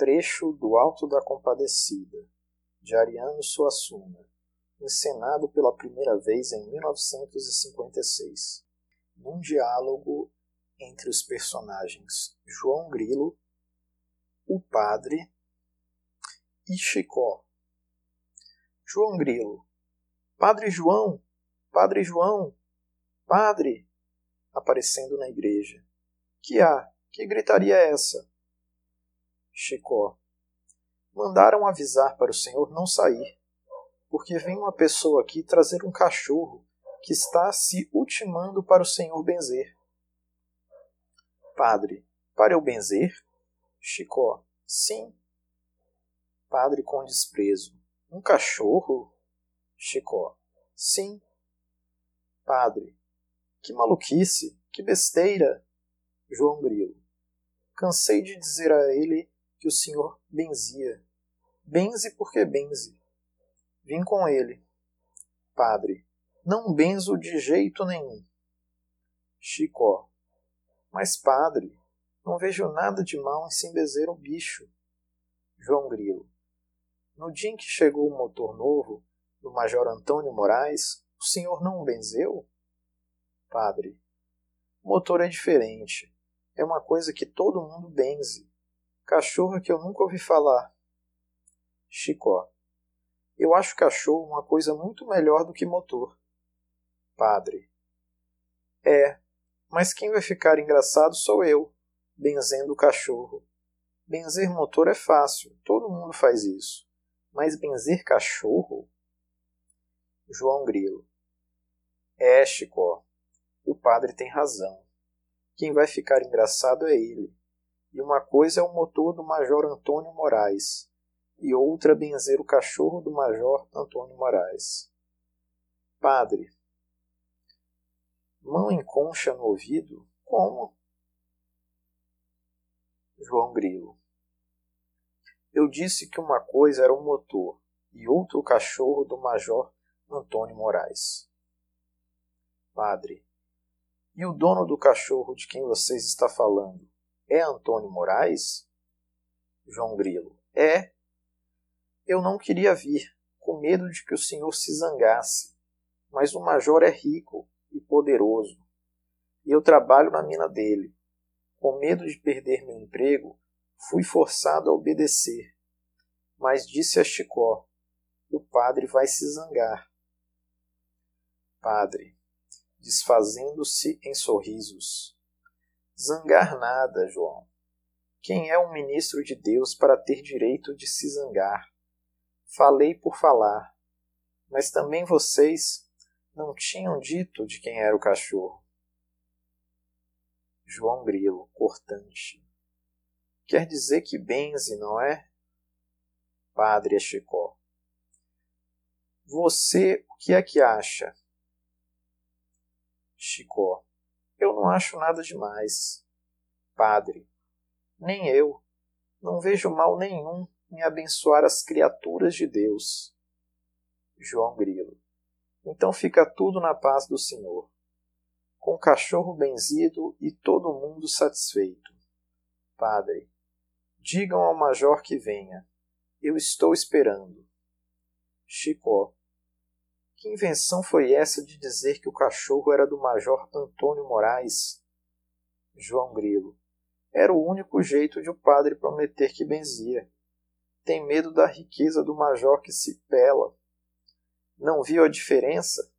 Trecho do Alto da Compadecida, de Ariano Suassuna, encenado pela primeira vez em 1956, num diálogo entre os personagens João Grilo, o padre e Chicó. João Grilo. Padre João! Padre João! Padre! Aparecendo na igreja. Que há? Que gritaria é essa? Chicó. Mandaram avisar para o senhor não sair, porque vem uma pessoa aqui trazer um cachorro que está se ultimando para o senhor benzer. Padre, para eu benzer? Chicó, sim. Padre com desprezo, um cachorro? Chicó, sim. Padre, que maluquice, que besteira. João Grilo, cansei de dizer a ele que o senhor benzia. Benze porque benze. Vim com ele. Padre, não benzo de jeito nenhum. Chicó, mas padre, não vejo nada de mal em se benzer o bicho. João Grilo, no dia em que chegou o motor novo do Major Antônio Moraes, o senhor não o benzeu? Padre, o motor é diferente. É uma coisa que todo mundo benze. Cachorro que eu nunca ouvi falar. Chicó. Eu acho cachorro uma coisa muito melhor do que motor. Padre. É, mas quem vai ficar engraçado sou eu, benzendo o cachorro. Benzer motor é fácil, todo mundo faz isso. Mas benzer cachorro? João Grilo. É, Chicó. O padre tem razão. Quem vai ficar engraçado é ele e uma coisa é o motor do Major Antônio Moraes, e outra benzer o cachorro do Major Antônio Moraes. Padre, mão em concha no ouvido? Como? João Grilo. Eu disse que uma coisa era o motor e outra o cachorro do Major Antônio Moraes. Padre, e o dono do cachorro de quem vocês está falando? É Antônio Moraes? João Grilo. É. Eu não queria vir, com medo de que o senhor se zangasse. Mas o major é rico e poderoso. E eu trabalho na mina dele. Com medo de perder meu emprego, fui forçado a obedecer. Mas disse a Chicó: O padre vai se zangar. Padre, desfazendo-se em sorrisos. Zangar nada, João. Quem é um ministro de Deus para ter direito de se zangar? Falei por falar, mas também vocês não tinham dito de quem era o cachorro. João Grilo, cortante. Quer dizer que benze, não é? Padre Echecó. Você o que é que acha? Chicó. Eu não acho nada demais. Padre, nem eu. Não vejo mal nenhum em abençoar as criaturas de Deus. João Grilo. Então fica tudo na paz do Senhor. Com o cachorro benzido e todo mundo satisfeito. Padre, digam ao major que venha. Eu estou esperando. Chicó. Que invenção foi essa de dizer que o cachorro era do Major Antônio Moraes? João Grilo. Era o único jeito de o padre prometer que benzia. Tem medo da riqueza do major que se pela. Não viu a diferença?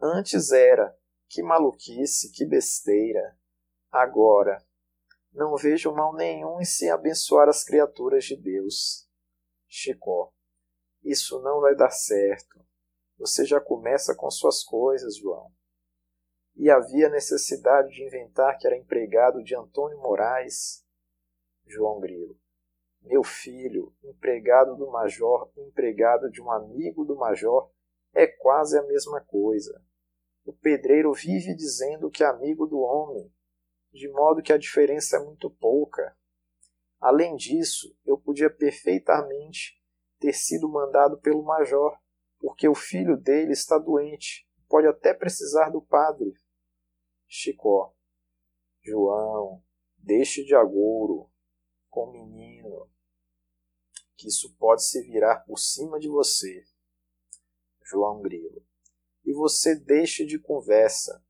Antes era que maluquice, que besteira. Agora, não vejo mal nenhum em se abençoar as criaturas de Deus. Chicó. Isso não vai dar certo. Você já começa com suas coisas, João. E havia necessidade de inventar que era empregado de Antônio Moraes. João Grilo. Meu filho, empregado do major, empregado de um amigo do major, é quase a mesma coisa. O pedreiro vive dizendo que é amigo do homem, de modo que a diferença é muito pouca. Além disso, eu podia perfeitamente ter sido mandado pelo major porque o filho dele está doente, pode até precisar do padre. Chicó. João, deixe de agouro. com o menino, que isso pode se virar por cima de você. João Grilo. E você deixe de conversa.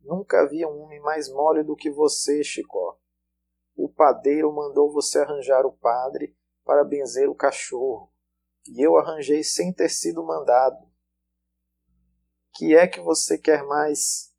Nunca vi um homem mais mole do que você, Chicó. O padeiro mandou você arranjar o padre para benzer o cachorro, e eu arranjei sem ter sido mandado. Que é que você quer mais?